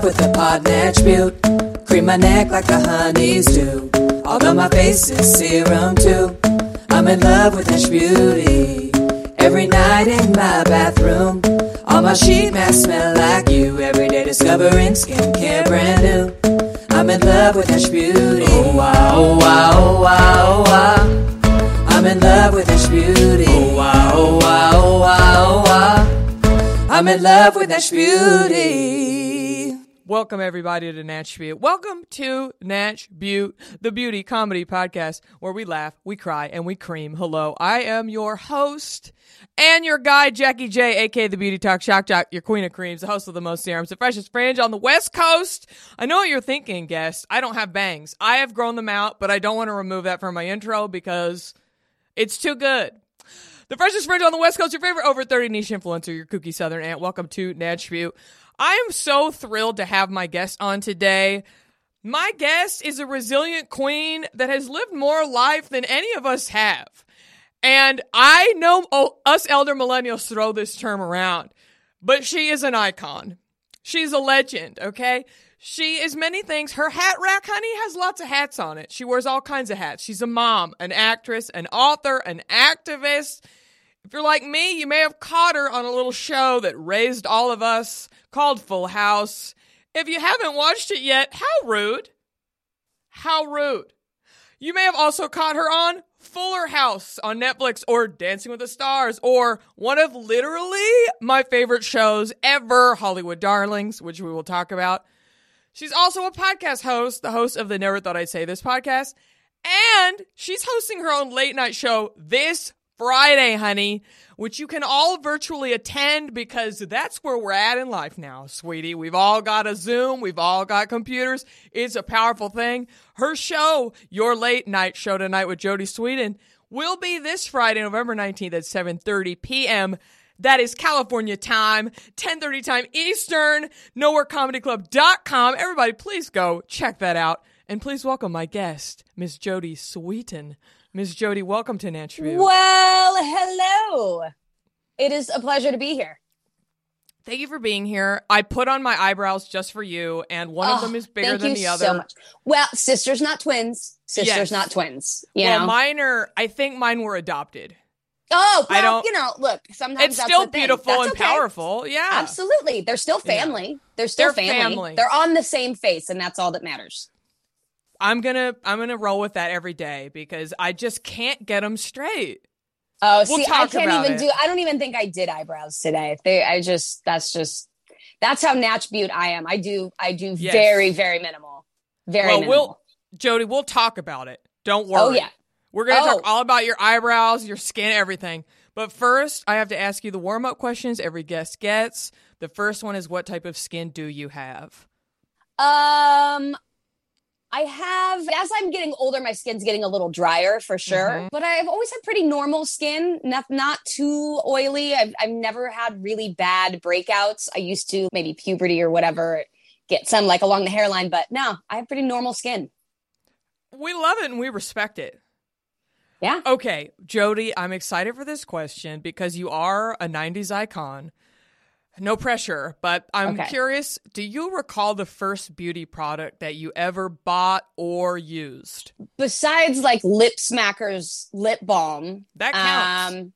love with the pod Natch Beaut. Cream my neck like the honeys do. Although my face is serum too. I'm in love with Natch Beauty. Every night in my bathroom. All my sheet masks smell like you. Every day discovering skincare brand new. I'm in love with Natch Beauty. Oh wow, oh wow, oh wow, oh wow. I'm in love with Natch Beauty. Oh wow, oh wow, oh wow, oh wow. I'm in love with Natch Beauty. Welcome everybody to Natch Beaut. Welcome to Natch Beaut, the beauty comedy podcast where we laugh, we cry, and we cream. Hello, I am your host and your guy, Jackie J, aka the Beauty Talk Shock Jock, your queen of creams, the host of the most serums, the freshest fringe on the West Coast. I know what you're thinking, guest. I don't have bangs. I have grown them out, but I don't want to remove that from my intro because it's too good. The freshest fringe on the West Coast, your favorite over 30 niche influencer, your kooky southern aunt. Welcome to Beaut. I am so thrilled to have my guest on today. My guest is a resilient queen that has lived more life than any of us have. And I know oh, us elder millennials throw this term around, but she is an icon. She's a legend, okay? She is many things. Her hat rack, honey, has lots of hats on it. She wears all kinds of hats. She's a mom, an actress, an author, an activist. If you're like me, you may have caught her on a little show that raised all of us called Full House. If you haven't watched it yet, how rude. How rude. You may have also caught her on Fuller House on Netflix or Dancing with the Stars or one of literally my favorite shows ever, Hollywood Darlings, which we will talk about. She's also a podcast host, the host of the Never Thought I'd Say This podcast, and she's hosting her own late night show this Friday, honey, which you can all virtually attend because that's where we're at in life now, sweetie. We've all got a Zoom, we've all got computers. It's a powerful thing. Her show, Your Late Night Show Tonight with Jodie Sweetin, will be this Friday, November 19th at 7:30 p.m. That is California time, 10:30 time Eastern, nowherecomedyclub.com. Everybody please go check that out. And please welcome my guest, Miss Jodie Sweetin. Miss Jodie, welcome to Natch Beaut. Well, hello. It is a pleasure to be here. Thank you for being here. I put on my eyebrows just for you, and one of Oh, them is bigger than the other. So much. Well, sisters, not twins. Sisters, Yes. not twins. You well, know. mine are. I think mine were adopted. oh, well, I don't- you know, look. Sometimes It's that's still beautiful and okay. powerful. Yeah, Absolutely, they're still Yeah. family. They're still They're family. family. They're on the same face, and that's all that matters. I'm gonna. I'm gonna roll with that every day because I just can't get them straight. Oh, We'll see, I can't even it. do. I don't even think I did eyebrows today. They, I just. That's just. That's how natch beaut I am. I do. I do Yes. very, very minimal. Very well, minimal. we'll Jodie. We'll talk about it. Don't worry. oh yeah. We're gonna talk Oh. all about your eyebrows, your skin, everything. But first, I have to ask you the warm up questions every guest gets. The first one is, what type of skin do you have? Um, I have, as I'm getting older, my skin's getting a little drier for sure. Mhm. But I've always had pretty normal skin, not not too oily. I've I've never had really bad breakouts. I used to maybe puberty or whatever get some like along the hairline, but no, I have pretty normal skin. We love it and we respect it. Yeah. Okay, Jodie, I'm excited for this question because you are a 90s icon. No pressure, but I'm Okay. curious do you recall the first beauty product that you ever bought or used? Besides like Lip Smackers lip balm, That counts. Um,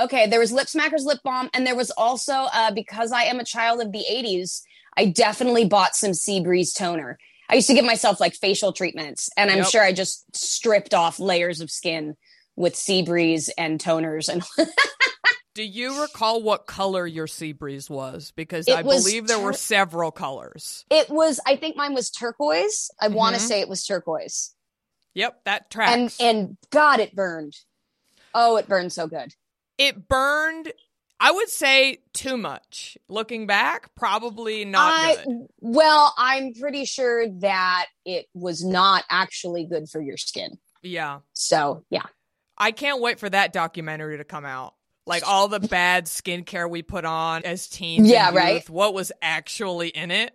okay, there was Lip Smackers lip balm, and there was also uh, because I am a child of the '80s, I definitely bought some Sea Breeze toner. I used to give myself like facial treatments, and I'm Yep. sure I just stripped off layers of skin with Sea Breeze and toners, and Do you recall what color your sea breeze was? Because It I was believe there were several colors. it was. I think mine was turquoise. I want to mm-hmm. say it was turquoise, Yep, that tracks. and and God, it burned. Oh, it burned so good. it burned I would say too much. Looking back, probably not I, good. Well, I'm pretty sure that it was not actually good for your skin. Yeah. So, yeah. I can't wait for that documentary to come out. Like all the bad skincare we put on as teens. Yeah, right. What was actually in it?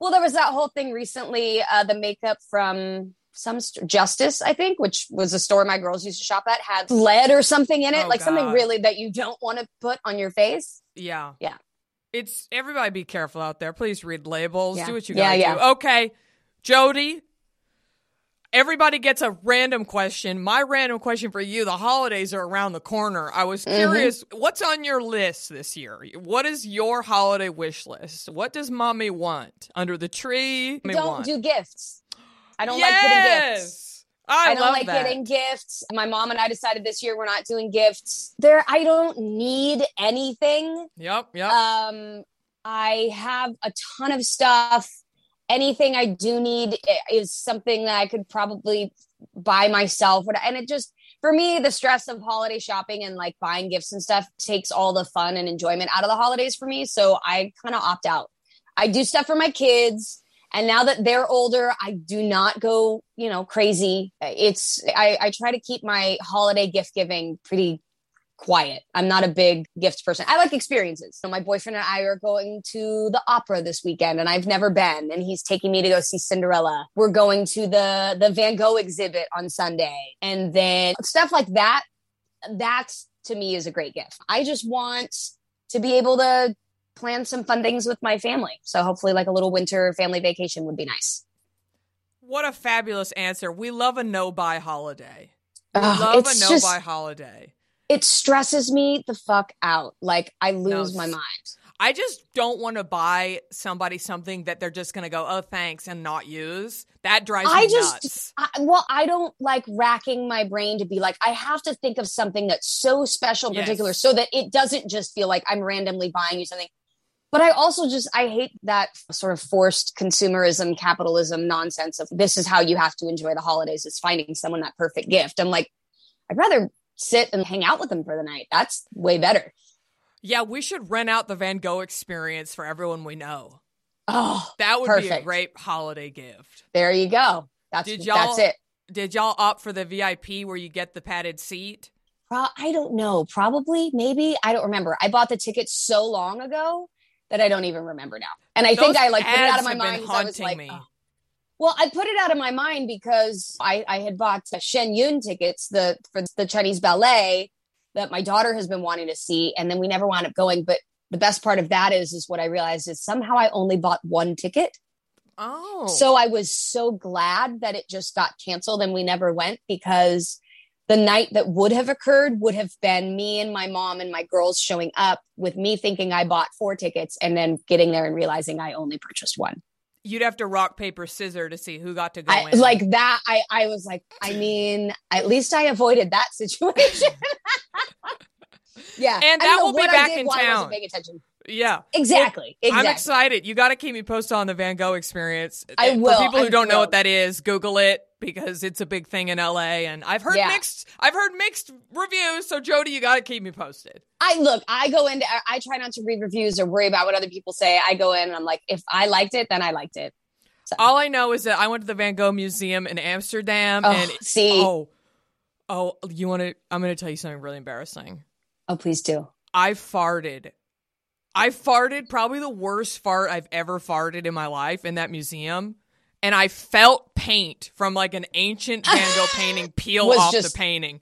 Well, there was that whole thing recently, uh, the makeup from some st- Justice, I think, which was a store my girls used to shop at, had lead or something in it, Oh, like something really that you don't want to put on your face. Yeah. Yeah. It's everybody be careful out there. Please read labels. Yeah. Do what you gotta yeah. do. Okay. Jodie. Everybody gets a random question. My random question for you, the holidays are around the corner. I was Mm-hmm. curious, what's on your list this year? What is your holiday wish list? What does mommy want? Under the tree? Don't want? do gifts. I don't like getting gifts. I, I, don't like that. getting gifts. My mom and I decided this year we're not doing gifts. There, I don't need anything. Yep, yep. Um, I have a ton of stuff. Anything I do need eh, is something that I could probably buy myself. And it just, for me, the stress of holiday shopping and like buying gifts and stuff takes all the fun and enjoyment out of the holidays for me. So I kind of opt out. I do stuff for my kids. And now that they're older, I do not go, you know, crazy. It's, I, I try to keep my holiday gift giving pretty quiet. I'm not a big gift person. I like experiences. So my boyfriend and I are going to the opera this weekend and I've never been and he's taking me to go see Cinderella. We're going to the the Van Gogh exhibit on Sunday. And then stuff like that that to me is a great gift. I just want to be able to plan some fun things with my family. So hopefully like a little winter family vacation would be nice. what a fabulous answer. We love a no buy holiday. We Ugh, love a no just- buy holiday. It stresses me the fuck out. Like I lose my mind. I just don't want to buy somebody something that they're just going to go, oh, thanks, and not use. That drives I me just- nuts. I, well, I don't like racking my brain to be like, I have to think of something that's so special and Yes. particular so that it doesn't just feel like I'm randomly buying you something. But I also just, I hate that sort of forced consumerism, capitalism nonsense of this is how you have to enjoy the holidays is finding someone that perfect gift. I'm like, I'd rather sit and hang out with them for the night. That's way better. Yeah, we should rent out the Van Gogh experience for everyone we know. Oh, That would be a great holiday gift. there you go. That's, Did y'all- that's it. Did y'all opt for the VIP where you get the padded seat? Pro- I don't know. Probably, maybe. I don't remember. I bought the ticket so long ago that I don't even remember now. And I think I like put it out of my mind. I was like, me. oh. Well, I put it out of my mind because I, I had bought Shen Yun tickets the for the Chinese ballet that my daughter has been wanting to see, and then we never wound up going. But the best part of that is, is what I realized is somehow I only bought one ticket. Oh. So I was so glad that it just got canceled and we never went because the night that would have occurred would have been me and my mom and my girls showing up with me thinking I bought four tickets and then getting there and realizing I only purchased one. You'd have to rock, paper, scissor to see who got to go I, in. like that. I, I was like, I mean, at least I avoided that situation. yeah. And that will be back in town. wasn't paying attention. yeah. Exactly. I'm excited. You got to keep me posted on the Van Gogh experience. I For will. people who I don't know what that is, Google it because it's a big thing in LA. And I've heard Yeah. mixed. I've heard mixed reviews. So Jodie, you got to keep me posted. I look, I go into, I, try not to read reviews or worry about what other people say. I go in and I'm like, if I liked it, then I liked it. All I know is that I went to the Van Gogh Museum in Amsterdam, Oh, and see. oh, oh, you want to? I'm going to tell you something really embarrassing. Oh, please do. I farted. I farted probably the worst fart I've ever farted in my life in that museum. And I felt paint from like an ancient Van Gogh painting peel Was off just- the painting.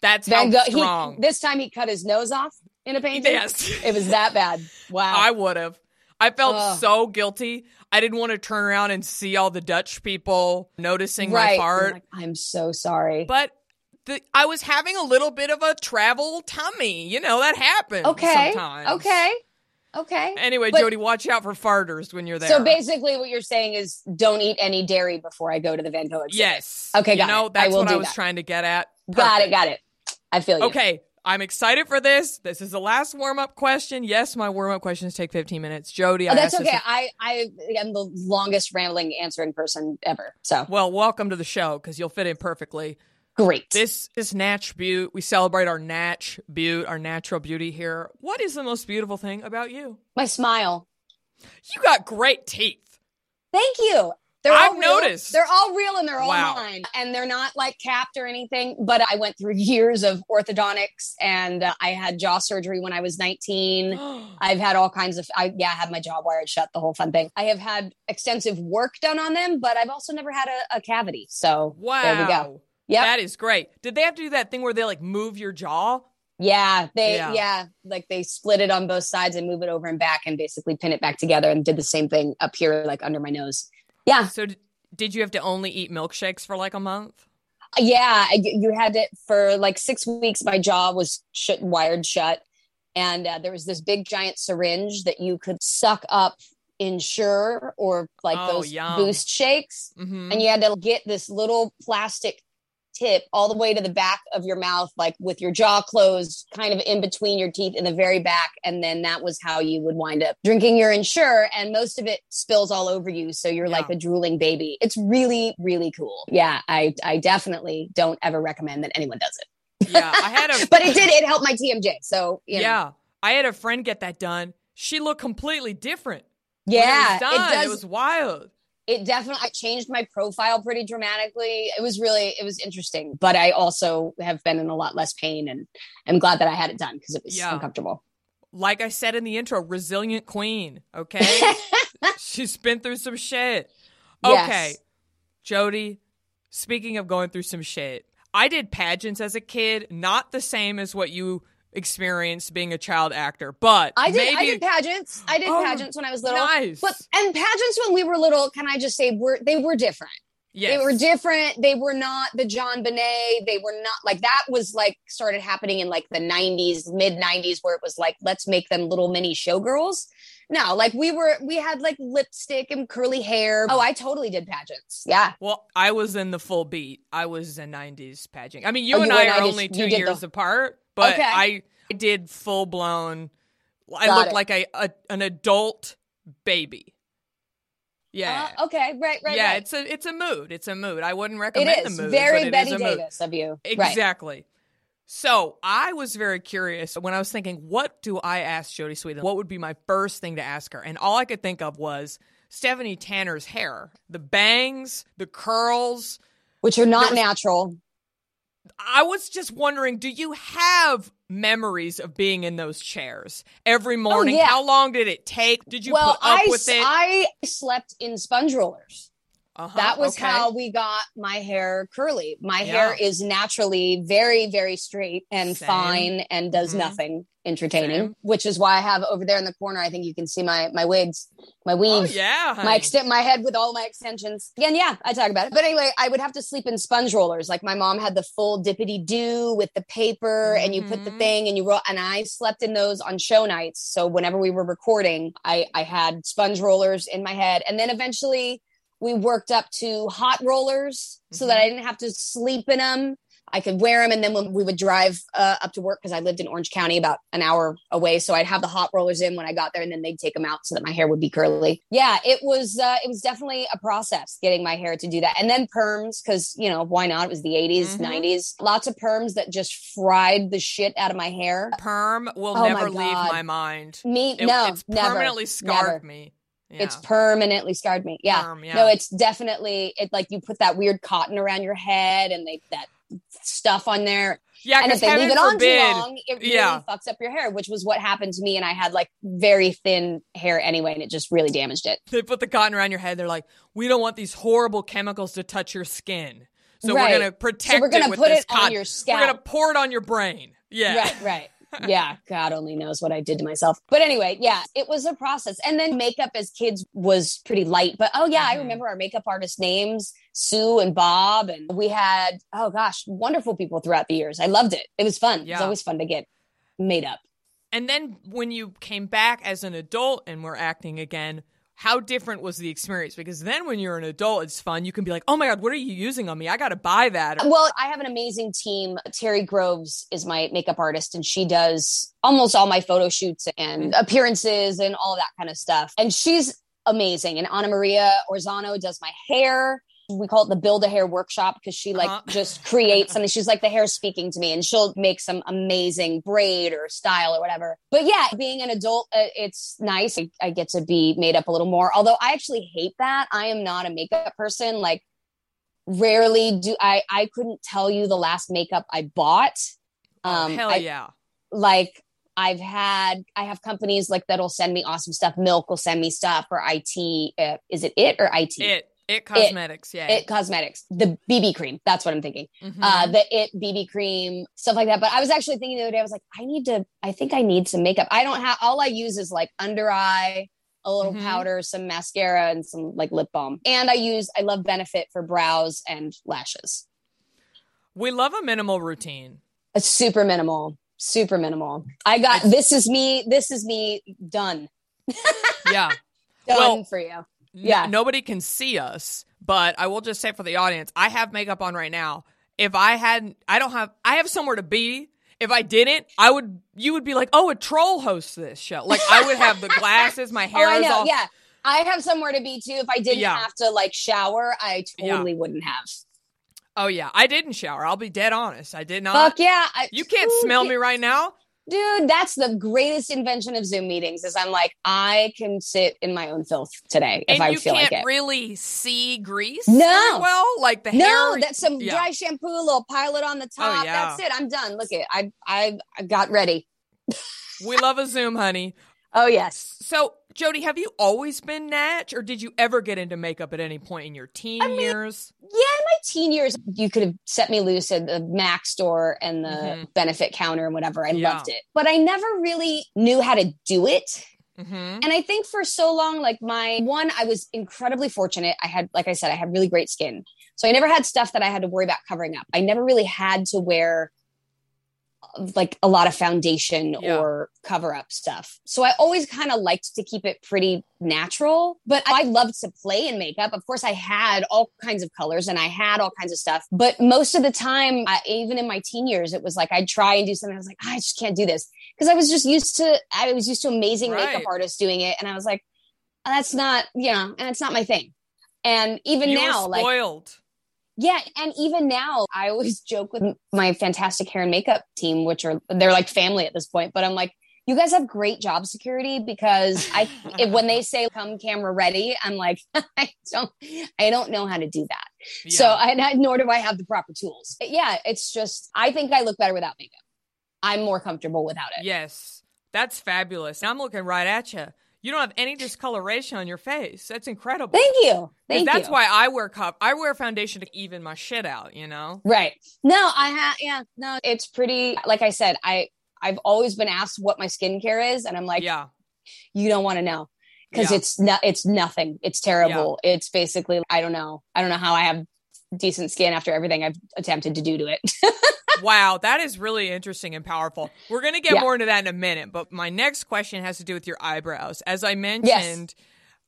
That's Van Gogh, strong. he, this time he cut his nose off in a painting. yes. It was that bad. Wow. I would have. I felt Ugh. so guilty. I didn't want to turn around and see all the Dutch people noticing right. my fart. I'm, like, I'm so sorry. but the, I was having a little bit of a travel tummy. You know, that happens okay. sometimes. Okay. Okay. Anyway, But- Jodie, watch out for farters when you're there. So basically, what you're saying is don't eat any dairy before I go to the Van Gogh exhibit. Yes. Okay, You got know, it. I that's will what I was that. trying to get at. Got it. Got it. I feel you. Okay. I'm excited for this. This is the last warm up question. Yes, my warm up questions take 15 minutes. Jodie, Oh, I that's asked this okay. I I am the longest rambling answering person ever. So Well, welcome to the show because you'll fit in perfectly. Great. This is Natch Beaut. We celebrate our Natch Beaut, our natural beauty here. What is the most beautiful thing about you? My smile. You got great teeth. Thank you. They're I've all real. noticed. They're all real and they're all Wow. mine. And they're not like capped or anything. But I went through years of orthodontics and uh, I had jaw surgery when I was 19. I've had all kinds of, I, yeah, I had my jaw wired shut, the whole fun thing. I have had extensive work done on them, but I've also never had a, a cavity. So wow. there we go. Yep. That is great. Did they have to do that thing where they like move your jaw? Yeah, they Yeah. yeah. like they split it on both sides and move it over and back and basically pin it back together and did the same thing up here like under my nose. Yeah. So d- did you have to only eat milkshakes for like a month? Yeah, you had it for like 6 weeks my jaw was shut wired shut and uh, there was this big giant syringe that you could suck up Ensure or like Oh, those yum. boost shakes Mm-hmm. and you had to get this little plastic tip all the way to the back of your mouth like with your jaw closed kind of in between your teeth in the very back and then that was how you would wind up drinking your Ensure and most of it spills all over you so you're like a drooling baby it's really really cool yeah i i definitely don't ever recommend that anyone does it yeah, I had a but it did it helped my tmj so you know. yeah, I had a friend get that done. She looked completely different. yeah it done. does was wild. It definitely I changed my profile pretty dramatically. It was really it was interesting, but I also have been in a lot less pain and I'm glad that I had it done because it was Yeah. uncomfortable. Like I said in the intro, resilient queen. Okay, she's been through some shit. Yes. Okay, Jodie. Speaking of going through some shit, I did pageants as a kid. Not the same as what you experienced being a child actor, but I did maybe I did pageants. I did Oh, pageants when I was little. nice. But and pageants when we were little, can I just say were they were different. yes. They were different. They were not the JonBenét. They were not like that was like started happening in like the 90s, mid 90s, where it was like, let's make them little mini showgirls. No, like we were, we had like lipstick and curly hair. Oh, I totally did pageants. Yeah. Well, I was in the full beat. I was in '90s pageant. I mean, you Oh, and you I are 90s. only two years the- apart, but Okay. I did full blown. I Got looked it. like a, a an adult baby. Yeah, Uh, okay. Right. Right. yeah. right. It's a it's a mood. It's a mood. I wouldn't recommend the mood. very Betty is a mood. Davis of you. Right. Exactly. So I was very curious when I was thinking, what do I ask Jodie Sweetin? What would be my first thing to ask her? And all I could think of was Stephanie Tanner's hair, the bangs, the curls. Which are not was- natural. I was just wondering, do you have memories of being in those chairs every oh, morning? Oh, yeah. How long did it take? Did you well, put up I, with it? I slept in sponge rollers. Uh-huh, that was okay. how we got my hair curly. My Yeah. hair is naturally very, very straight and Same. fine and does Mhm. nothing entertaining, Same. which is why I have over there in the corner. I think you can see my my wigs, my weave. Oh yeah, My extent, my head with all my extensions. Again, yeah, I talk about it. But anyway, I would have to sleep in sponge rollers. Like my mom had the full dippity do with the paper, and you put the Mhm. thing, and you roll. And I slept in those on show nights. So whenever we were recording, I I had sponge rollers in my head, and then eventually we worked up to hot rollers, so that Mhm. I didn't have to sleep in them. I could wear them, and then when we would drive uh, up to work because I lived in Orange County, about an hour away, so I'd have the hot rollers in when I got there, and then they'd take them out so that my hair would be curly. Yeah, it was uh, it was definitely a process getting my hair to do that, and then perms because you know why not? It was the 80s, Mhm. 90s, lots of perms that just fried the shit out of my hair. perm will Oh my never leave my mind. Me, It- no, it's never, permanently scarred never. me. Yeah. It's permanently scarred me. Yeah. Perm, yeah. No, it's definitely it like you put that weird cotton around your head and they that stuff on there. yeah, and if they leave it on forbid, too long, it really Yeah. fucks up your hair, which was what happened to me. And I had like very thin hair anyway, and it just really damaged it. they put the cotton around your head. They're like, we don't want these horrible chemicals to touch your skin, so Right. we're gonna protect we're gonna it put it on cotton. your We're gonna pour it on your brain. Yeah, Right, right. Yeah, God only knows what I did to myself. But anyway, yeah, it was a process. And then makeup as kids was pretty light. But oh yeah, I Mhm. remember our makeup artist names, Sue and Bob. And we had, oh gosh, wonderful people throughout the years. I loved it. It was fun. It Yeah. was always fun to get made up. And then when you came back as an adult and were acting again, how different was the experience? Because then when you're an adult, it's fun. You can be like, oh my God, what are you using on me? I got to buy that. Well, I have an amazing team. Terry Groves is my makeup artist, and she does almost all my photo shoots and mm-hmm. appearances and all that kind of stuff. And she's amazing. And Anna Maria Orzano does my hair. We call it the build a hair workshop because she like Uh-huh. just creates something. She's like the hair speaking to me, and she'll make some amazing braid or style or whatever. But yeah, being an adult, uh, it's nice. I, I get to be made up a little more. Although I actually hate that. I am not a makeup person. Like rarely do I. I couldn't tell you the last makeup I bought. Oh, Um, hell I- yeah. like I've had, I have companies like that'll send me awesome stuff. Milk will send me stuff or IT. Uh, is it it or IT? It it cosmetics, yeah. It cosmetics, the BB cream. That's what I'm thinking. Mhm. Uh, the it BB cream, stuff like that. But I was actually thinking the other day, I was like, I need to, I think I need some makeup. I don't have, all I use is like under eye, a little Mhm. powder, some mascara, and some like lip balm. And I use, I love Benefit for brows and lashes. we love a minimal routine. It's super minimal, super minimal. I got, this is me, this is me done. Yeah. Done Well, for you. N- Yeah. nobody can see us, but I will just say for the audience, I have makeup on right now. If I hadn't, I don't have, I have somewhere to be. If I didn't, I would, you would be like, oh, a troll hosts this show. Like I would have the glasses, my hair oh, I is know. all. Yeah. I have somewhere to be too. If I didn't Yeah. have to like shower, I Yeah. totally wouldn't have. Oh yeah, I didn't shower. I'll be dead honest. I did not. Fuck yeah. I, You can't Ooh, smell yeah. me right now. Dude, that's the greatest invention of Zoom meetings is I'm like, I can sit in my own filth today if and I feel like it. really see grease No. well. Like the no, hair. that's some yeah. dry shampoo, a little pilot on the oh, top. yeah. That's it. I'm done. Look it. I I got ready. we love a Zoom, honey. Oh yes. So, Jodie, have you always been Natch, or did you ever get into makeup at any point in your teen mean, years? Yeah, in my teen years, you could have set me loose at the Mac store and the Mhm. benefit counter and whatever. I Yeah. loved it. But I never really knew how to do it. Mm-hmm. And I think for so long, like my one, I was incredibly fortunate. I had, like I said, I had really great skin. So I never had stuff that I had to worry about covering up. I never really had to wear like a lot of foundation Yeah. or cover up stuff. So I always kind of liked to keep it pretty natural, but I loved to play in makeup. Of course, I had all kinds of colors and I had all kinds of stuff. But most of the time, I, even in my teen years, it was like I'd try and do something. I was like, ah, I just can't do this because I was just used to, I was used to amazing Right. makeup artists doing it. And I was like, that's not, you know, and it's not my thing. And even you now, like, spoiled. Yeah, and even now, I always joke with my fantastic hair and makeup team, which are they're like family at this point. But I'm like, you guys have great job security because I, if, when they say come camera ready, I'm like, I don't, I don't know how to do that. So I nor do I have the proper tools. Yeah, it's just I think I look better without makeup. I'm more comfortable without it. yes, that's fabulous. I'm looking right at you. You don't have any discoloration on your face. That's incredible. Thank you. Thank that's you. why I wear cup. I wear foundation to even my shit out. You know. Right. No, I have yeah, no, it's pretty like I said, I I've always been asked what my skincare is and I'm like, yeah. you don't want to know because Yeah. it's not it's nothing. It's terrible. It's basically I don't know. I don't know how I have decent skin after everything I've attempted to do to it. Wow, that is really interesting and powerful. We're going to get Yeah. more into that in a minute, but my next question has to do with your eyebrows. As I mentioned,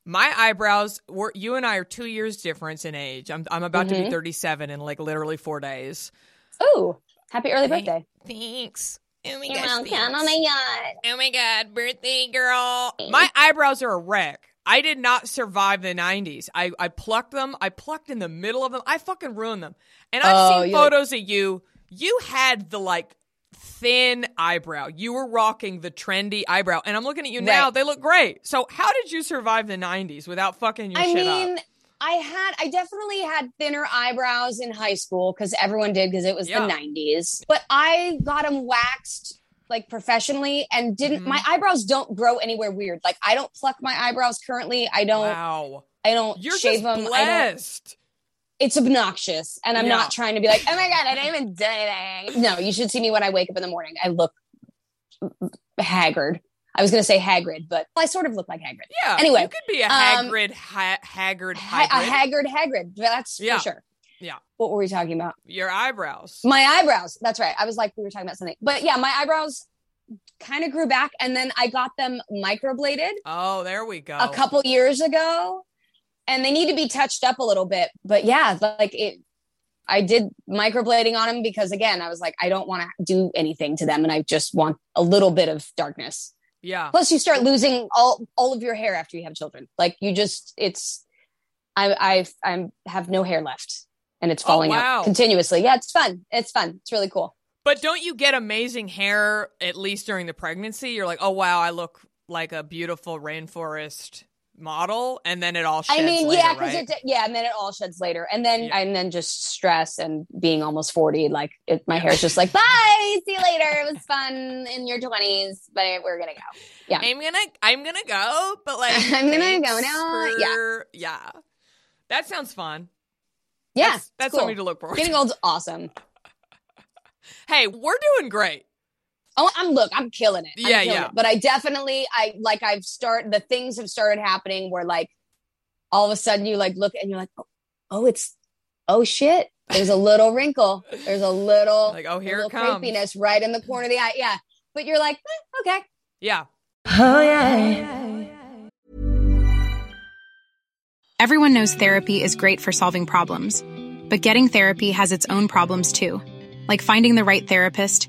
my eyebrows were you and I are 2 years difference in age. I'm I'm about to be Mhm. 37 in like literally 4 days. Ooh, happy early Thank- birthday. Thanks. Oh my You're gosh, welcome. thanks. Oh my god. Oh my god, birthday girl. My eyebrows are a wreck. I did not survive the 90s. I, I plucked them. I plucked in the middle of them. I fucking ruined them. And I've Oh, seen you- photos of you. You had the like thin eyebrow. You were rocking the trendy eyebrow. And I'm looking at you now. They look great. So how did you survive the 90s without fucking your I shit mean, up? I had I definitely had thinner eyebrows in high school because everyone did because it was Yeah. the 90s. But I got them waxed like professionally and didn't Mhm. my eyebrows don't grow anywhere weird. Like I don't pluck my eyebrows currently. I don't Wow. I don't You're shave just them. I don't blessed. It's obnoxious and i'm Yeah. not trying to be like oh my god i didn't even do anything no you should see me when i wake up in the morning i look haggard i was going to say haggard but i sort of look like haggard Yeah. Anyway, You could be a um, haggard, ha- haggard, ha- a haggard haggard that's Yeah. for sure Yeah. what were we talking about your eyebrows. my eyebrows that's right i was like we were talking about something but yeah my eyebrows kind of grew back and then i got them microbladed Oh, there we go. a couple years ago and they need to be touched up a little bit but yeah like it i did microblading on them because again i was like i don't want to do anything to them and i just want a little bit of darkness Yeah. plus you start losing all all of your hair after you have children like you just it's I I I'm have no hair left, and it's Oh, falling wow. out continuously. Yeah, it's fun. It's fun. It's really cool. But don't you get amazing hair at least during the pregnancy? You're like, oh wow, I look like a beautiful rainforest model, and then it all sheds I mean, later, yeah, because right? it yeah, and then it all sheds later, and then Yeah. and then just stress and being almost forty, like it, my hair's just like bye, see you later. It was fun in your twenties, but we're gonna go. Yeah, I'm gonna, I'm gonna go, but like, I'm gonna go now, for- yeah. That sounds fun. yeah, that's, that's cool. something to look for Getting old's awesome. Hey, we're doing great. Oh, I'm look, I'm killing it. I'm Yeah, killing yeah. it. But I definitely, I like, I've started. The things have started happening where like, all of a sudden you like look and you're like, oh, oh it's, oh shit. There's a little wrinkle. There's a little Like, oh, here it little comes. creepiness right in the corner of the eye. Yeah, but you're like, eh, okay. Yeah. Everyone knows therapy is great for solving problems, but getting therapy has its own problems too, like finding the right therapist,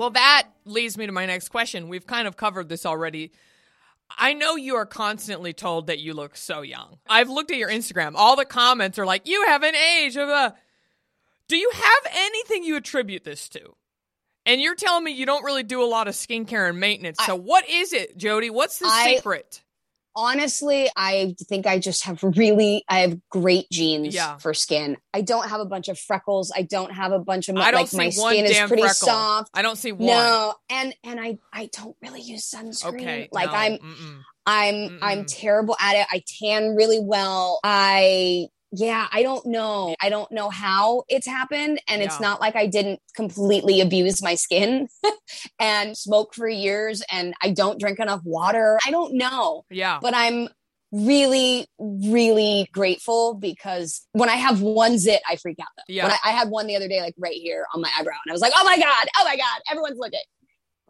Well, that leads me to my next question. We've kind of covered this already. I know you are constantly told that you look so young. I've looked at your Instagram. All the comments are like, you have an age of a. Do you have anything you attribute this to? And you're telling me you don't really do a lot of skincare and maintenance. So, what is it, Jodie? What's the I- secret? Honestly, I think I just have really, I have great genes Yeah. for skin. I don't have a bunch of freckles. I don't have a bunch of I don't like see my one skin is damn pretty freckle. soft. I don't see one. No, and and I I don't really use sunscreen. Okay. like no, I'm mm-mm. I'm I'm terrible at it. I tan really well. I yeah, I don't know. I don't know how it's happened and it's not like I didn't completely abuse my skin and smoke for years and I don't drink enough water. I don't know. Yeah. But I'm really really grateful because when I have one zit I freak out though. Yeah. When I, I had one the other day like right here on my eyebrow and I was like, "Oh my god. Oh my god. Everyone's looking."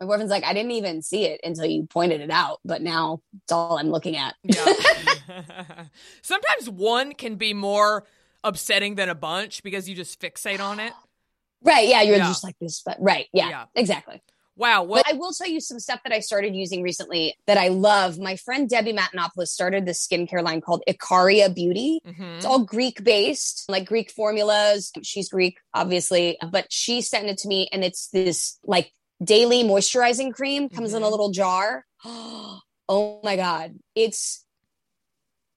My boyfriend's like, I didn't even see it until you pointed it out, but now it's all I'm looking at. Yeah. Sometimes one can be more upsetting than a bunch because you just fixate on it. Right. Yeah. You're Yeah. just like this. But right. Yeah, Yeah. Exactly. Wow. Well, But I will tell you some stuff that I started using recently that I love. My friend Debbie Matenopoulos started this skincare line called Icaria Beauty. mhm. It's all Greek based, like Greek formulas. She's Greek, obviously, but she sent it to me and it's this like daily moisturizing cream comes in a Mhm. little jar. Oh my God. It's,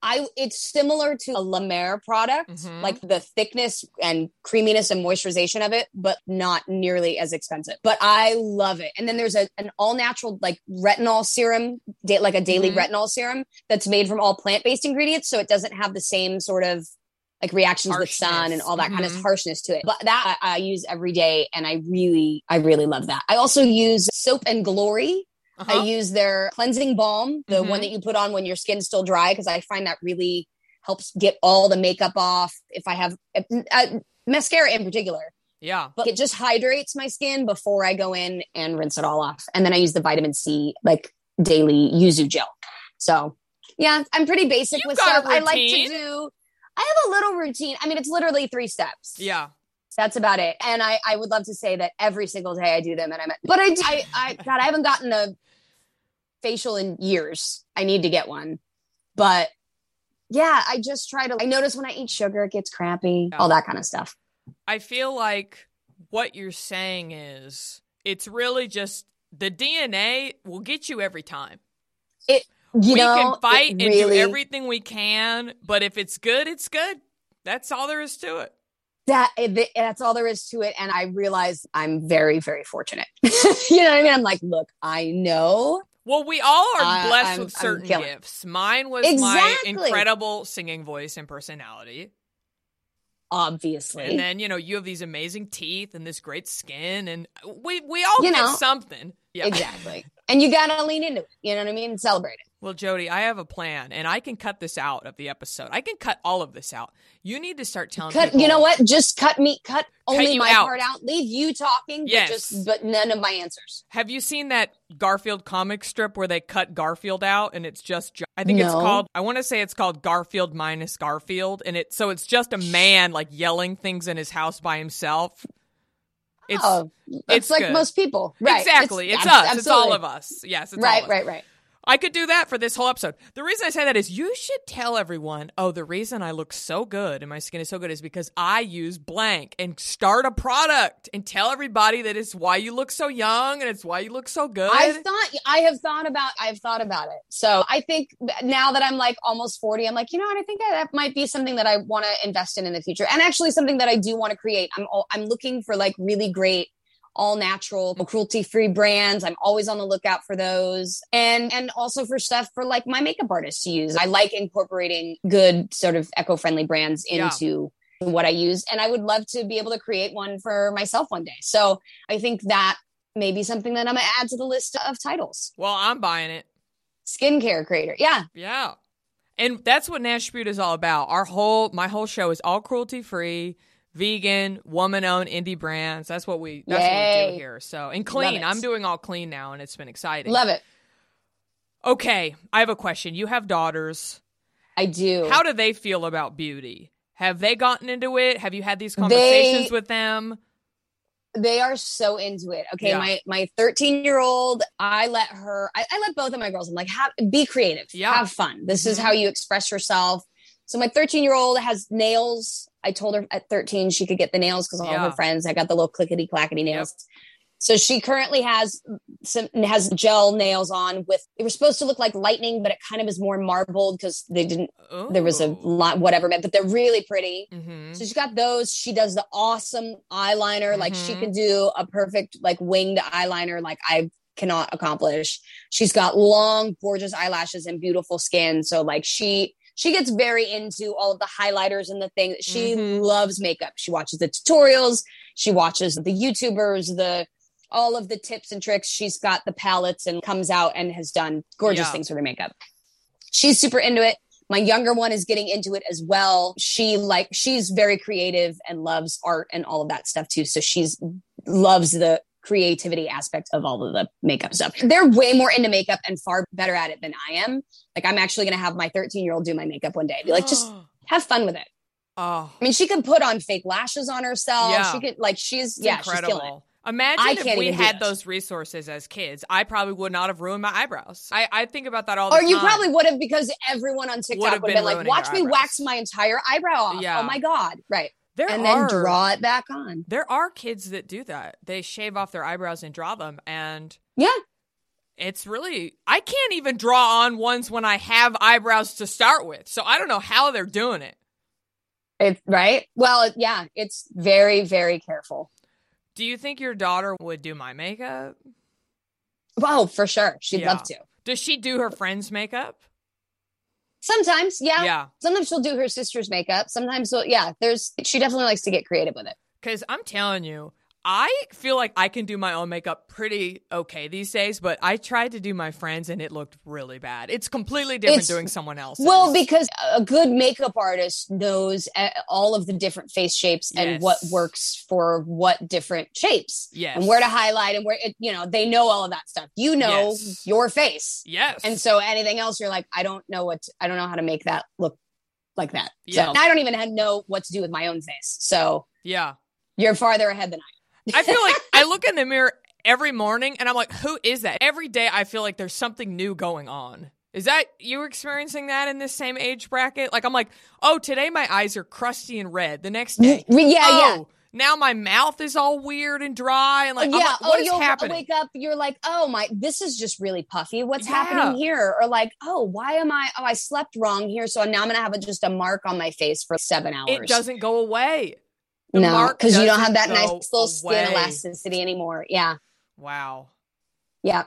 I, it's similar to a La Mer product, Mhm. like the thickness and creaminess and moisturization of it, but not nearly as expensive. But I love it. And then there's a, an all natural like retinol serum, da- like a daily Mhm. retinol serum that's made from all plant based ingredients. So it doesn't have the same sort of like reactions with sun and all that kind of Mhm. harshness to it. But that I, I use every day and I really, I really love that. I also use soap and glory. Uh-huh. I use their cleansing balm, the Mhm. one that you put on when your skin's still dry, because I find that really helps get all the makeup off. If I have if, uh, mascara in particular, yeah. but it just hydrates my skin before I go in and rinse it all off. And then I use the vitamin C like daily yuzu gel. So yeah, I'm pretty basic You've with stuff. I like to do. I have a little routine. I mean, it's literally three steps. Yeah. That's about it. And I, I would love to say that every single day I do them and I'm, but I, I, I, God, I haven't gotten a facial in years. I need to get one, but yeah, I just try to, I notice when I eat sugar, it gets crampy, Yeah. all that kind of stuff. I feel like what you're saying is it's really just the DNA will get you every time. You we know, can fight it and do everything we can, but if it's good, it's good. That's all there is to it. that eh, that's all there is to it and i realize i'm very very fortunate you know what i mean i'm like look i know Well, we all are blessed I'm- with certain gifts. Mine was my incredible singing voice and personality. obviously And then, you know, you have these amazing teeth and this great skin and we we all You get know. something. Yeah. Exactly. and you gotta lean into it. You know what I mean? Celebrate it. Well, Jodie, I have a plan, and I can cut this out of the episode. I can cut all of this out. You need to start telling Cut. people. You know what? Just cut me. Cut only my out. part out. Leave you talking. Yes. But just but none of my answers. Have you seen that Garfield comic strip where they cut Garfield out and it's just I think it's called I want to say it's called Garfield minus Garfield and it so it's just a man like yelling things in his house by himself. It's oh, it's it's like good. most people. Right. exactly. It's, abs- us. It's all of us. Yes, it's all Right. of us. Right. Right. I could do that for this whole episode. The reason I say that is you should tell everyone, oh, the reason I look so good and my skin is so good is because I use blank and start a product and tell everybody that it's why you look so young and it's why you look so good. I've thought I have thought about I've thought about it. So I think now that I'm like almost 40, I'm like, you know what? I think that might be something that I want to invest in in the future. And actually something that I do want to create. I'm I'm looking for like really great all natural cruelty free brands. I'm always on the lookout for those. And and also for stuff for like my makeup artists to use. I like incorporating good sort of eco-friendly brands Yeah. into what i use. And i would love to be able to create one for myself one day. So i think that may be something that i'm gonna add to the list of titles. Well, I'm buying it. skincare creator. Yeah. Yeah. And that's what Natch Beaut is all about. Our whole my whole show is all cruelty free, vegan, woman owned indie brands. That's what we that's what we do here. So and clean. I'm doing all clean now and it's been exciting. love it Okay, I have a question. You have daughters. i do How do they feel about beauty? Have they gotten into it? Have you had these conversations with them? they are so into it. Okay, Yeah. my my 13 year old, I let her. I, I let both of my girls. I'm like, have, be creative, Yeah. have fun. This is Mhm. how you express yourself. So my 13 year old has nails. I told her at 13 she could get the nails because all Yeah. her friends. I got the little clickety clackety nails. So she currently has some has gel nails on with. it was supposed to look like lightning, but it kind of is more marbled because they didn't. There was a lot whatever, but they're really pretty. hmm So she's got those. She does the awesome eyeliner. Like she Mhm. can do a perfect like winged eyeliner like I cannot accomplish. She's got long, gorgeous eyelashes and beautiful skin. So like she she gets very into all of the highlighters and the things. She Mhm. loves makeup. She watches the tutorials. She watches the YouTubers, the all of the tips and tricks. She's got the palettes and comes out and has done gorgeous Yeah. things with her makeup. She's super into it. My younger one is getting into it as well. She like she's very creative and loves art and all of that stuff too. So she's loves the creativity aspect of all of the makeup stuff. They're way more into makeup and far better at it than I am. Like I'm actually going to have my 13 year old do my makeup one day. Be like, just have fun with it. oh, I mean, she could put on fake lashes on herself. Yeah. She could like she's it's yeah, she's killing it. incredible. Imagine I if we had those resources as kids. I probably would not have ruined my eyebrows. I, I think about that all the Or time. Or you probably would have because everyone on TikTok would have been like, watch me eyebrows. wax my entire eyebrow off. Oh yeah. Oh my God. Right. There and are, then draw it back on. There are kids that do that. They shave off their eyebrows and draw them, and Yeah. it's really I can't even draw on ones when I have eyebrows to start with. So I don't know how they're doing it. It, right. Well, yeah, it's very, very careful. Do you think your daughter would do my makeup? Oh, for sure. She'd Yeah. love to. Does she do her friends' makeup? Sometimes, yeah. Yeah. Sometimes she'll do her sister's makeup. Sometimes, yeah. There's she definitely likes to get creative with it. Because I'm telling you, I feel like I can do my own makeup pretty okay these days, but I tried to do my friends and it looked really bad. It's completely different It's- doing someone else's. Well, because a good makeup artist knows uh, all of the different face shapes and Yes. what works for what different shapes. Yes. And where to highlight and where it, you know, they know all of that stuff. You know Yes. your face. yes. And so anything else, you're like, I don't know what, to- I don't know how to make that look like that. Yeah. So I don't even know what to do with my own face. So yeah. you're farther ahead than I I feel like I look in the mirror every morning and I'm like, who is that? Every day I feel like there's something new going on. Is that you experiencing that in this same age bracket? Like I'm like, oh, today my eyes are crusty and red. The next day. Mm, yeah, oh, yeah. now my mouth is all weird and dry and like, I'm yeah. like, oh, what oh, is you'll happening? wake up. You're like, oh my, this is just really puffy. What's Yeah. happening here? Or like, oh, why am I? Oh, I slept wrong here, so now I'm gonna have a, just a mark on my face for seven hours. It doesn't go away. The no, because you don't have that nice little skin away. elasticity anymore. Yeah, Wow. yeah.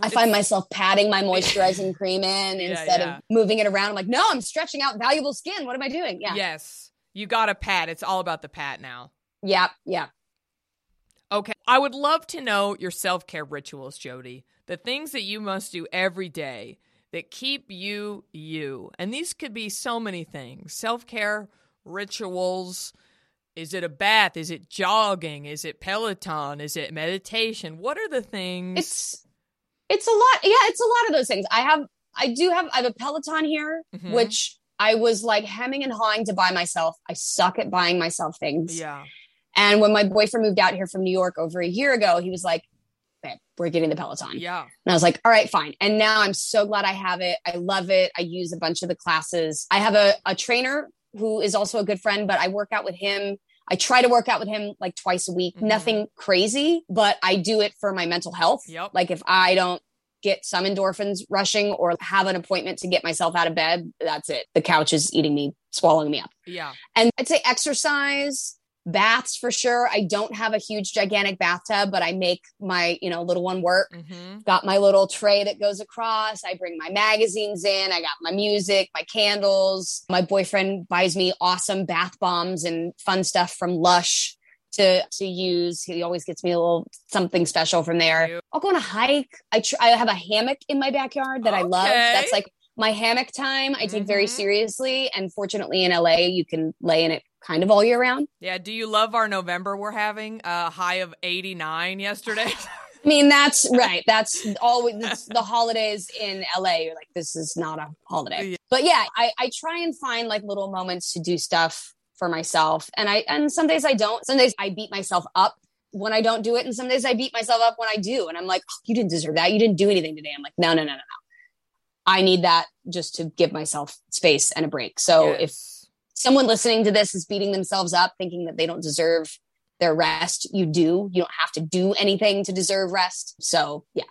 I find myself patting my moisturizing cream in instead yeah. of moving it around. I'm like, no, I'm stretching out valuable skin. What am I doing? Yeah, Yes. You got a pat. It's all about the pat now. yeah, yeah. Okay. I would love to know your self care rituals, Jodie. The things that you must do every day that keep you you. And these could be so many things self care rituals. Is it a bath? Is it jogging? Is it Peloton? Is it meditation? What are the things? It's it's a lot. Yeah, it's a lot of those things. I have I do have I have a Peloton here, Mhm. which I was like hemming and hawing to buy myself. I suck at buying myself things. yeah. And when my boyfriend moved out here from New York over a year ago, he was like, Babe, we're getting the Peloton. Yeah. And I was like, all right, fine. And now I'm so glad I have it. I love it. I use a bunch of the classes. I have a, a trainer who is also a good friend, but I work out with him. I try to work out with him like twice a week. Mhm. Nothing crazy, but I do it for my mental health. Yep. Like if I don't get some endorphins rushing or have an appointment to get myself out of bed, that's it. The couch is eating me, swallowing me up. Yeah. And I'd say exercise, baths for sure. I don't have a huge, gigantic bathtub, but I make my, you know, little one work. Mm-hmm. Got my little tray that goes across. I bring my magazines in. I got my music, my candles. My boyfriend buys me awesome bath bombs and fun stuff from Lush to to use. He always gets me a little something special from there. I'll go on a hike. I tr- I have a hammock in my backyard that I love. That's like my hammock time. I take very Mhm. seriously, and fortunately in LA, you can lay in it kind of all year round. Yeah. Do you love our November we're having? A high of 89 yesterday. I mean, that's right. That's always that's the holidays in LA. You're like, this is not a holiday. Yeah. But yeah, I, I try and find like little moments to do stuff for myself. And I and some days I don't. Some days I beat myself up when I don't do it. And some days I beat myself up when I do. And I'm like, "Oh, you didn't deserve that. You didn't do anything today. I'm like, no, no, no, no, no. I need that just to give myself space and a break. So if Yes. Someone listening to this is beating themselves up thinking that they don't deserve their rest you do you don't have to do anything to deserve rest so yeah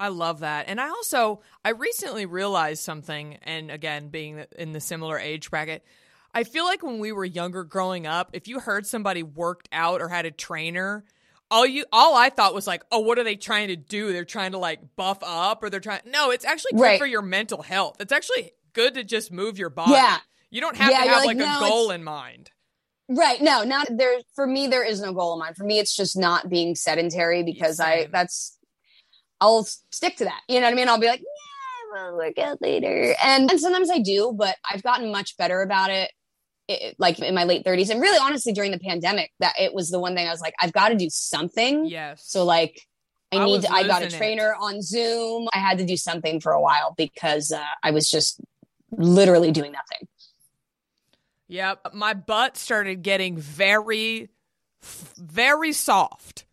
I love that. And I also I recently realized something and again being in the similar age bracket, I feel like when we were younger growing up, if you heard somebody worked out or had a trainer, all you all I thought was like, "Oh, what are they trying to do? They're trying to like buff up or they're trying No, it's actually good Right. for your mental health. It's actually good to just move your body. Yeah. You don't have Yeah, to have like, like, "No, a goal in mind. right no not there for me there is no goal in mind for me it's just not being sedentary because i that's i'll stick to that you know what i mean i'll be like yeah we'll work out later and and sometimes i do but i've gotten much better about it it, like in my late 30s and really honestly during the pandemic that it was the one thing i was like i've got to do something Yes. So like I I need to, I got a losing it. trainer on Zoom. I had to do something for a while because uh, I was just literally doing nothing. Yep. My butt started getting very very soft.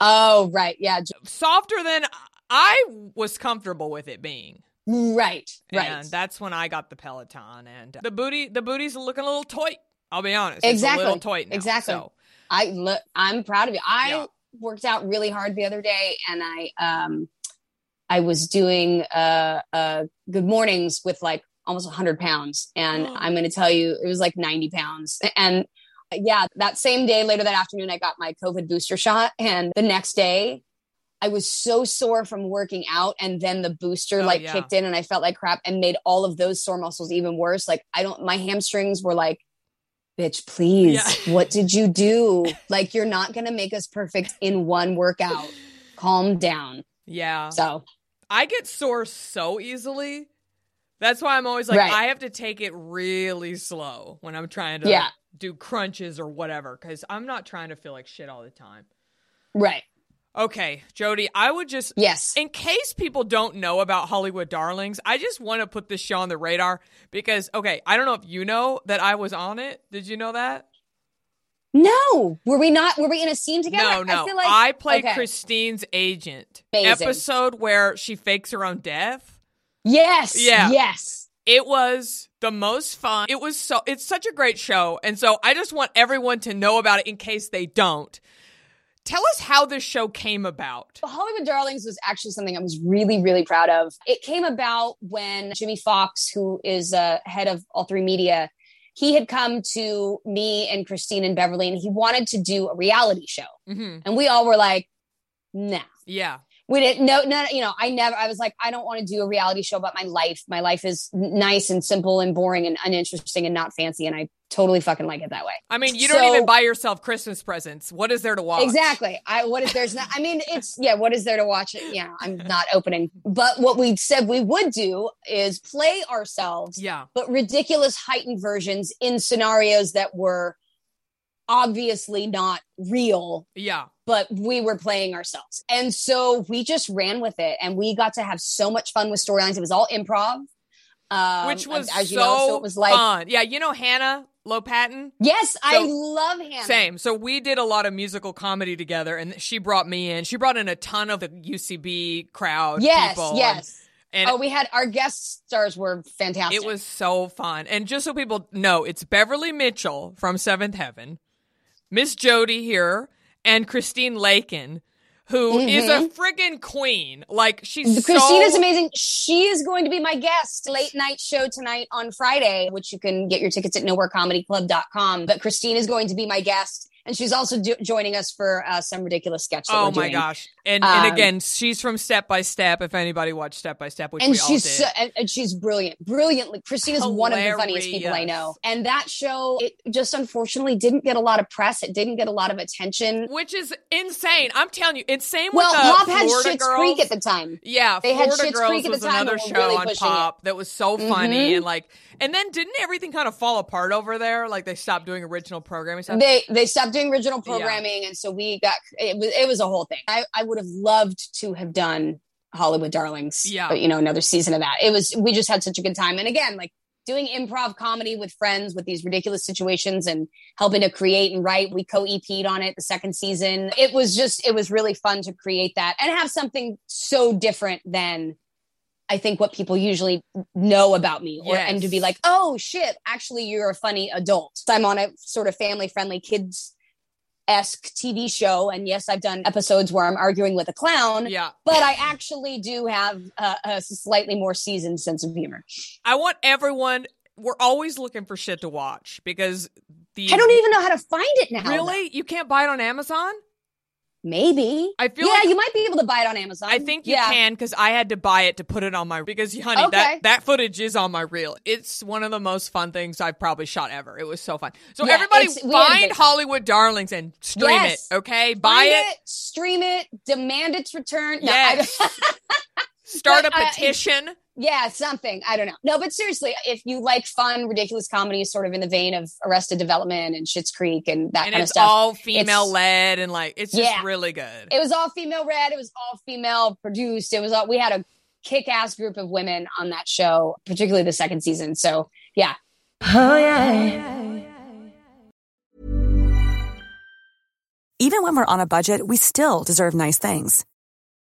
Oh, right. Yeah. softer than I was comfortable with it being. Right. Right. And that's when I got the Peloton and the booty the booty's looking a little tight. I'll be honest. It's Exactly. a little tight now. Exactly. So I look, I'm proud of you. I Yeah. worked out really hard the other day and I, um, I was doing, uh, uh, good mornings with like almost 100 pounds. And Oh. I'm going to tell you, it was like 90 pounds. And yeah, that same day, later that afternoon, I got my COVID booster shot. And the next day, I was so sore from working out. And then the booster Oh, like yeah. kicked in and I felt like crap and made all of those sore muscles even worse. Like, I don't, my hamstrings were like, bitch, please, Yeah. what did you do? Like, you're not going to make us perfect in one workout. Calm down. yeah. So, I get sore so easily. That's why I'm always like Right. I have to take it really slow when I'm trying to Yeah. do crunches or whatever cuz I'm not trying to feel like shit all the time. right. Okay, Jodie, I would just Yes. in case people don't know about Hollywood Darlings, I just want to put this show on the radar because, okay, I don't know if you know that I was on it. Did you know that? No. Were we not, were we in a scene together? No, no. I, feel like, I played okay. Christine's agent. Amazing. Episode where she fakes her own death. Yes. Yeah. Yes. It was the most fun. It was so it's such a great show. And so I just want everyone to know about it in case they don't. Tell us how this show came about. Hollywood Darlings was actually something I was really, really proud of. It came about when Jimmy Fox, who is uh, head of All3Media, he had come to me and Christine and Beverly, and he wanted to do a reality show. hmm And we all were like, nah. Yeah. We didn't know no you know I never I was like I don't want to do a reality show about my life. My life is nice and simple and boring and uninteresting and not fancy and I totally fucking like it that way. I mean, you don't even buy yourself Christmas presents. What is there to watch? Exactly. I what is there's not I mean it's yeah, what is there to watch it? Yeah, I'm not opening. But what we said we would do is play ourselves Yeah. but ridiculous heightened versions in scenarios that were obviously not real Yeah. But we were playing ourselves. And so we just ran with it and we got to have so much fun with storylines. It was all improv. Um, Which was as so, you know, so it was like, fun. Yeah, you know Hannah Lopatin? yes, I love Hannah. Same. So we did a lot of musical comedy together, and she brought me in. She brought in a ton of the UCB crowd. Yes, people, yes. And, and oh, we had our guest stars were fantastic. it was so fun. And just so people know, it's Beverly Mitchell from Seventh Heaven, Miss Jodie here, and Christine Lakin, who is a friggin' queen. Like she's Mm-hmm. Christina's so, amazing. She is going to be my guest late night show tonight on Friday, which you can get your tickets at nowherecomedyclub.com. But Christine is going to be my guest. And she's also do- joining us for uh, some ridiculous sketch. Oh my doing. gosh! And Um, and again, she's from Step by Step. If anybody watched Step by Step, which and we all she's did. so, and, and she's brilliant brilliantly christina's one of the funniest people i know and that show it just unfortunately didn't get a lot of press it didn't get a lot of attention which is insane. I'm telling you, it's same well with the pop had Schitt's creek at the time Yeah, They had Florida Schitt's Girls Creek at the time another show really on pushing it. Pop that was so funny Mhm. and like, and then didn't everything kind of fall apart over there? Like they stopped doing original programming stuff. they they stopped doing original Yeah. programming and so we got it was it was a whole thing i, I would have loved to have done hollywood darlings Yeah. but you know another season of that it was we just had such a good time and again like doing improv comedy with friends with these ridiculous situations and helping to create and write we co-ep'd on it the second season it was just it was really fun to create that and have something so different than I think what people usually know about me, or and to be like, oh shit, actually you're a funny adult. I'm on a sort of family friendly kids esque TV show, and yes, I've done episodes where I'm arguing with a clown, yeah, but I actually do have a, a slightly more seasoned sense of humor. I want everyone. We're always looking for shit to watch because the I don't even know how to find it now. really you can't buy it on Amazon. Maybe. I feel yeah, like- you might be able to buy it on Amazon. I think you yeah. can because I had to buy it to put it on my because honey Okay. that that footage is on my reel. It's one of the most fun things I've probably shot ever. It was so fun. So Yeah, everybody it's- we had a find Hollywood Darlings and stream Yes. it. Okay, buy Find it. stream it, demand its return. No, Yes. Start a But, uh, petition. Yeah, something. I don't know. No, but seriously, if you like fun, ridiculous comedy, sort of in the vein of Arrested Development and Schitt's Creek and that and kind of it's stuff, all female it's- led and like it's just really good. it was all female read. It was all female produced. It was all we had a kick ass group of women on that show, particularly the second season. So yeah. Oh yeah, Even when we're on a budget, we still deserve nice things.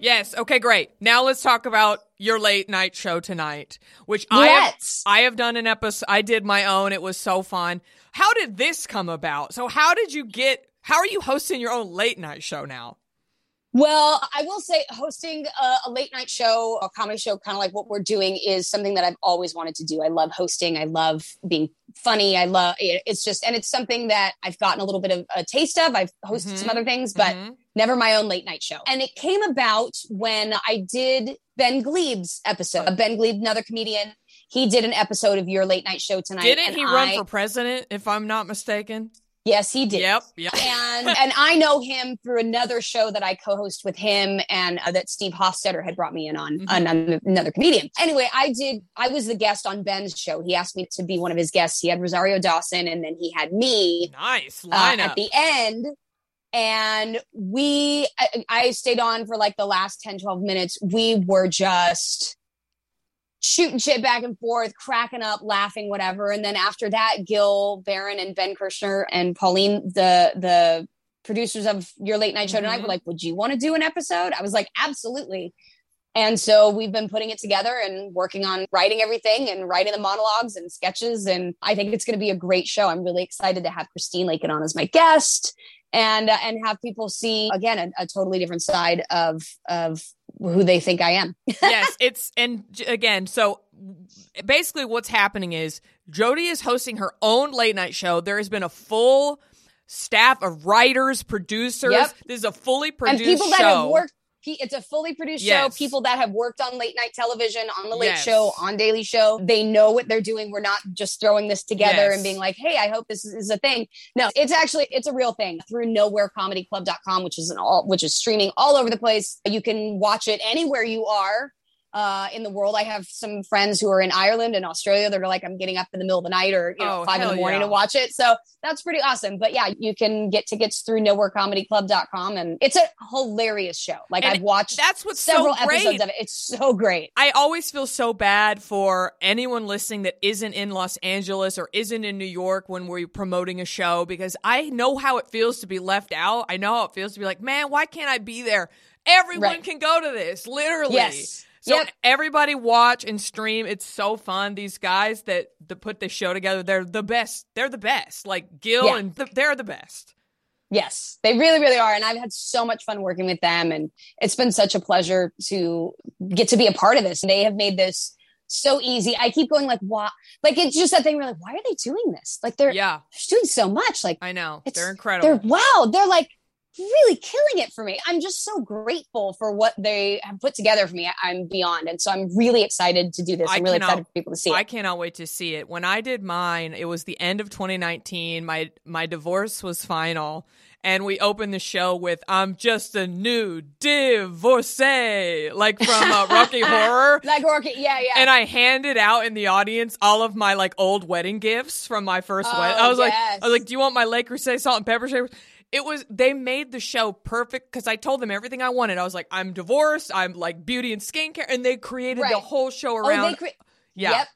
Yes. Okay. Great. Now let's talk about your late night show tonight, which I have, I have done an episode. I did my own. It was so fun. How did this come about? So how did you get? How are you hosting your own late night show now? Well, I will say hosting a, a late night show, a comedy show, kind of like what we're doing, is something that I've always wanted to do. I love hosting. I love being funny. I love it's just, and it's something that I've gotten a little bit of a taste of. I've hosted Mhm. some other things, but Mhm. Never my own late night show. And it came about when I did Ben Gleib's episode. Ben Glebe, another comedian, he did an episode of your late night show tonight. Didn't and he run I- for president? If I'm not mistaken. Yes, he did. Yep. Yep. and and I know him through another show that I co-host with him, and uh, that Steve Hofstetter had brought me in on, Mhm. on another comedian. Anyway, I did. I was the guest on Ben's show. He asked me to be one of his guests. He had Rosario Dawson, and then he had me Nice uh, at the end. And we, I, I stayed on for like the last 10, 12 minutes. We were just shooting shit back and forth, cracking up, laughing, whatever. And then after that, Gil Barron and Ben kirschner and Pauline, the, the producers of your late night show tonight Mhm. were like, "Would you want to do an episode?" I was like, "Absolutely." And so we've been putting it together and working on writing everything and writing the monologues and sketches. And I think it's going to be a great show. I'm really excited to have Christine Lakin on as my guest and uh, and have people see again a, a totally different side of of who they think I am. yes, it's and again, so basically what's happening is Jodie is hosting her own late night show. There has been a full staff of writers, producers. Yep. This is a fully produced and people that show. have worked it's a fully produced Yes. show people that have worked on late night television on the late Yes. show on daily show they know what they're doing we're not just throwing this together Yes. and being like hey i hope this is, a thing no it's actually it's a real thing through nowherecomedyclub.com which is an all which is streaming all over the place you can watch it anywhere you are uh, in the world, I have some friends who are in Ireland and Australia that are like, I'm getting up in the middle of the night or you know Oh, five in the morning yeah. to watch it. So that's pretty awesome. But yeah, you can get tickets through nowherecomedyclub.com and it's a hilarious show. Like And I've watched That's what's several so episodes of it. It's so great. I always feel so bad for anyone listening that isn't in Los Angeles or isn't in New York when we're promoting a show because I know how it feels to be left out. I know how it feels to be like, man, why can't I be there? Everyone Right. can go to this, literally. Yes. So Yep. everybody watch and stream. It's so fun. These guys that, that put this show together, they're the best. They're the best. Like Gil Yeah. and th- they're the best. Yes, they really, really are. And I've had so much fun working with them. And it's been such a pleasure to get to be a part of this. And they have made this so easy. I keep going like, why? Like, it's just that thing. We're like, why are they doing this? Like, they're, Yeah, they're doing so much. Like, I know. It's- They're incredible. they're wow they're like really killing it for me i'm just so grateful for what they have put together for me I- i'm beyond and so i'm really excited to do this i'm really cannot- excited for people to see it. I cannot wait to see it. When I did mine, it was the end of 2019. My my divorce was final, and we opened the show with "I'm just a new divorcee," like from uh, Rocky Horror. like Rocky, yeah yeah And I handed out in the audience all of my like old wedding gifts from my first Oh, wedding. I was like. I was like, "Do you want my Le Creuset salt and pepper shakers?" It was they made the show perfect because I told them everything I wanted. I was like, "I'm divorced. I'm like beauty and skincare," and they created the whole show oh around. they cre- yeah, yep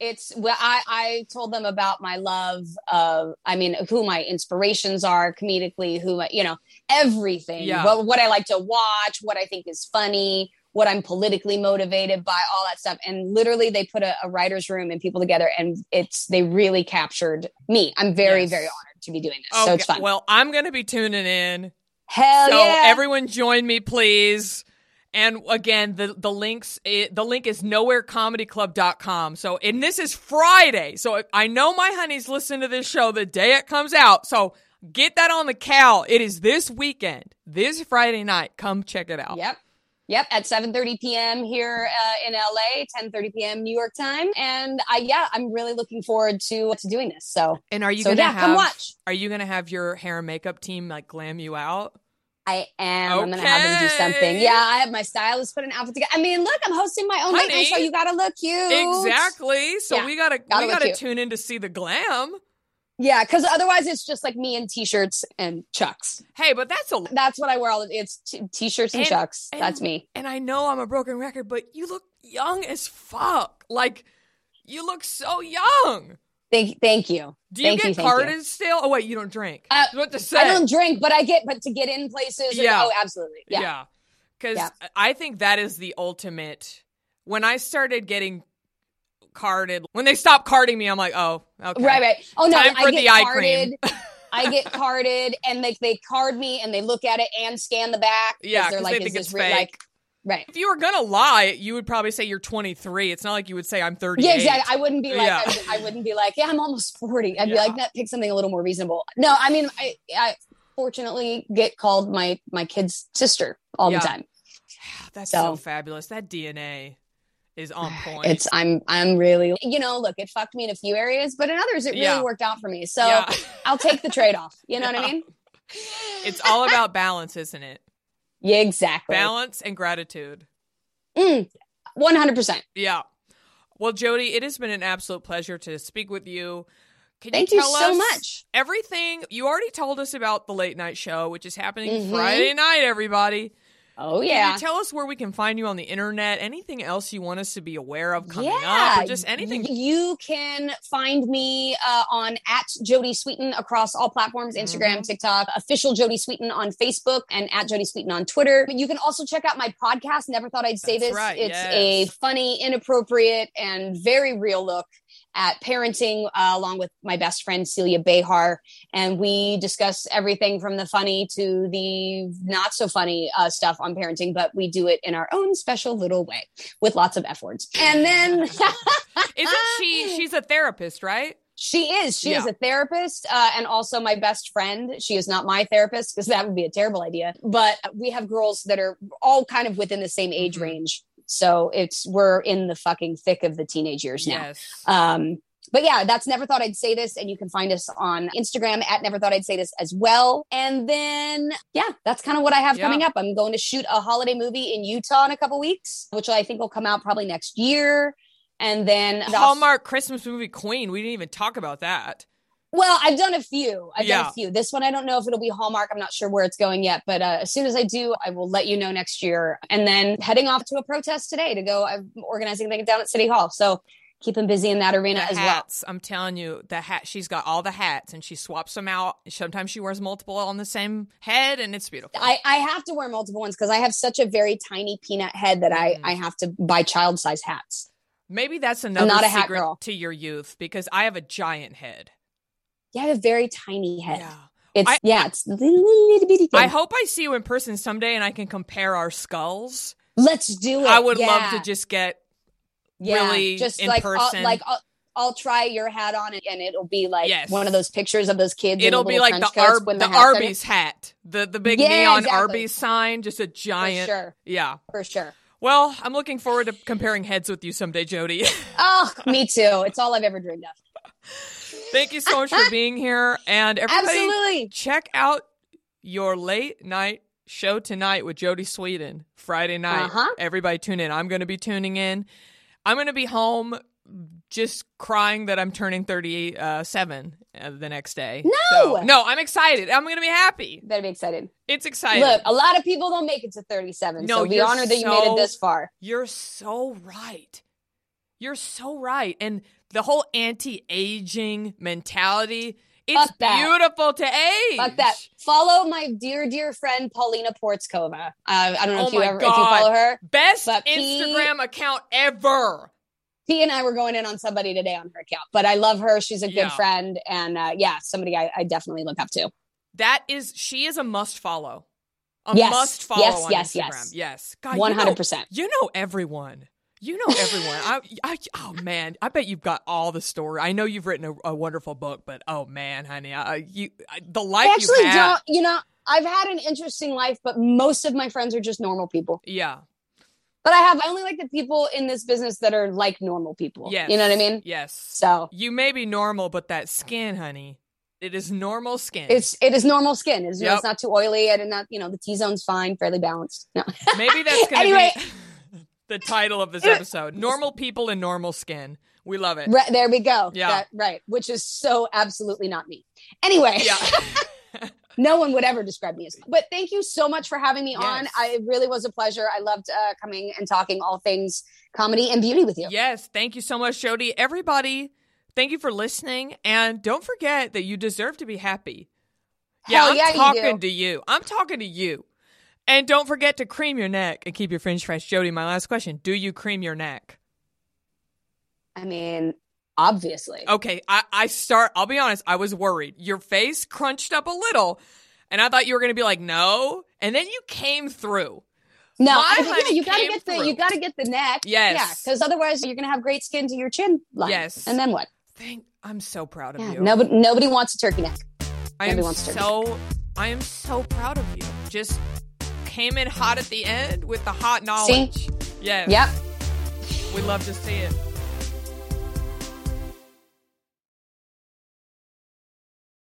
it's well i i told them about my love of i mean who my inspirations are comedically who my, you know everything Yeah. what, what i like to watch what i think is funny what i'm politically motivated by all that stuff and literally they put a, a writer's room and people together and it's they really captured me i'm very Yes. very honored to be doing this so it's Okay, fun Well, I'm going to be tuning in. hell yeah. so yeah everyone join me, please. And again, the the links it, the link is nowherecomedyclub.com. So and this is Friday. So I know my honeys listen to this show the day it comes out. So get that on the cal. It is this weekend, this Friday night. Come check it out. Yep. Yep, at 7:30 p.m. here uh, in LA, 10:30 p.m. New York time, and I yeah, I'm really looking forward to to doing this. So And are you So, gonna yeah, have come watch. are you gonna have your hair and makeup team like glam you out? I am. I'm gonna have them do something. Yeah, I have my stylist put an outfit together. I mean, look, I'm hosting my own late night show. You gotta look cute. Exactly. So Yeah, we gotta gotta we gotta cute. tune in to see the glam. Yeah, because otherwise it's just like me in t-shirts and chucks. Hey, but that's a That's what I wear all the It's t- t-shirts and, And- chucks. and- That's me. And I know I'm a broken record, but you look young as fuck. Like you look so young. Thank, thank you. Do you Thank get you, thank you. carded still? Oh wait, you don't drink. Uh, what to say? I don't drink, but I get, but to get in places. Yeah. oh, absolutely. Yeah. Because Yeah. I think that is the ultimate. When I started getting carded, when they stop carding me, I'm like, oh, okay. Right, right. Oh no, Time I for get the eye carded. cream. I get carded, and they they card me, and they look at it and scan the back. Yeah, they're like, they is this re- fake. like right? If you were gonna lie, you would probably say you're 23. It's not like you would say I'm 38. Yeah, exactly. I wouldn't be like, Yeah. I, I wouldn't be like, yeah, I'm almost forty. I'd be like, no, pick something a little more reasonable. No, I mean, I, I fortunately get called my my kid's sister all Yeah. the time. That's so, So- fabulous. That DNA is on point. It's I'm I'm really you know look it fucked me in a few areas, but in others it really Yeah. worked out for me. So Yeah. I'll take the trade off. You know what I mean? it's all about balance, isn't it? Yeah, exactly. Balance and gratitude. One hundred percent. Yeah. Well, Jodie, it has been an absolute pleasure to speak with you. Can Thank you you so much. everything? You already told us about the late night show, which is happening Mhm. Friday night, everybody. Oh Can yeah. you tell us where we can find you on the internet? Anything else you want us to be aware of coming yeah, up, or just anything? You can find me uh, on at Jodie Sweetin across all platforms: Instagram, Mm-hmm. TikTok, official Jodie Sweetin on Facebook, and at Jodie Sweetin on Twitter. But you can also check out my podcast. Never thought I'd say That's this. right, It's yes. a funny, inappropriate, and very real look at parenting, uh, along with my best friend Celia Behar, and we discuss everything from the funny to the not so funny uh, stuff on parenting. But we do it in our own special little way with lots of f words. And then. Isn't she? She's a therapist, right? She is. She is a therapist uh, and also my best friend. She is not my therapist because that would be a terrible idea. But we have girls that are all kind of within the same age Mhm. range. So it's we're in the fucking thick of the teenage years now. Yes. Um, but yeah, that's never thought I'd say this, and you can find us on Instagram at never thought I'd say this as well. And then yeah, that's kind of what I have Yeah. coming up. I'm going to shoot a holiday movie in Utah in a couple weeks, which I think will come out probably next year. And then the- Hallmark Christmas movie Queen. We didn't even talk about that. Well, I've done a few. I've done a few. This one, I don't know if it'll be Hallmark. I'm not sure where it's going yet, but uh, as soon as I do, I will let you know next year. And then heading off to a protest today to go. I'm organizing things down at City Hall, so keep them busy in that arena The as well. I'm telling you, the hat. She's got all the hats, and she swaps them out. Sometimes she wears multiple on the same head, and it's beautiful. I, I have to wear multiple ones because I have such a very tiny peanut head that I, Mhm. I have to buy child size hats. Maybe that's another not a hat secret girl. to your youth because I have a giant head. You have a very tiny head. Yeah. It's I- yeah, it's little, little bitty thing. I hope I see you in person someday and I can compare our skulls. Let's do it. I would love to just get yeah, really just in like person. I'll, like I'll, I'll try your hat on and, and it'll be like Yes. one of those pictures of those kids. It'll the be like the, Ar- when the hats Arby's hat, the the big Yeah, neon exactly. Arby's sign, just a giant. sure. Yeah. for sure. Well, I'm looking forward to comparing heads with you someday, Jodie. Oh, me too. It's all I've ever dreamed of. Thank you so much for being here, and everybody, Absolutely. check out your late night show tonight with Jodie Sweetin Friday night. Uh-huh. Everybody tune in. I'm going to be tuning in. I'm going to be home just crying that I'm turning 37 uh, the next day. No! So- no, I'm excited. I'm going to be happy. You better be excited. It's exciting. Look, a lot of people don't make it to 37. No, so be honored that you made it this far. You're so right. You're so right. And the whole anti-aging mentality, it's beautiful to age. Fuck that. Follow my dear, dear friend Paulina Porizkova. Uh, I don't know Oh if you ever if you follow her. Best But P- Instagram account ever. P and I were going in on somebody today on her account, but I love her. She's a good Yeah. friend, and uh, yeah, somebody I, I definitely look up to. That is, she is a must follow. A Yes. must follow Yes, on yes, Instagram. yes. Yes. God, One hundred percent. You know everyone. You know everyone. I, I, oh man, I bet you've got all the story. I know you've written a, a wonderful book, but oh man, honey, I, you, I, the life I actually you had. don't. You know, I've had an interesting life, but most of my friends are just normal people. Yeah. But I have I only like the people in this business that are like normal people. Yes. You know what I mean? Yes. So You may be normal, but that skin, honey, it is normal skin. it's it is normal skin. It's, Yep. it's not too oily and not you know the T zone's fine, fairly balanced. No. Maybe that's Anyway. be the title of this episode. Normal people in normal skin. We love it. Right, there we go. Yeah. That- right. Which is so absolutely not me. Anyway, Yeah. no one would ever describe me as. But thank you so much for having me on. I it really was a pleasure. I loved uh, coming and talking all things comedy and beauty with you. yes. Thank you so much, Jodie. Everybody, thank you for listening. And don't forget that you deserve to be happy. Yeah, Hell I'm yeah, you talking do. to you. I'm talking to you. And don't forget to cream your neck and keep your fringe fresh. Jodie, my last question. Do you cream your neck? I mean, obviously. Okay, I, I start, I'll be honest, I was worried. Your face crunched up a little, and I thought you were going to be like, no. And then you came through. No, My I think, yeah, you gotta get the through. you gotta get the neck. Yes. Yeah, because otherwise you're gonna have great skin to your chin line. Yes. And then what? Thank, I'm so proud of Yeah. you. Nobody nobody wants a turkey neck. I am nobody to. so, I am so proud of you. Just came in hot at the end with the hot knowledge. Yes. Yep. We love to see it.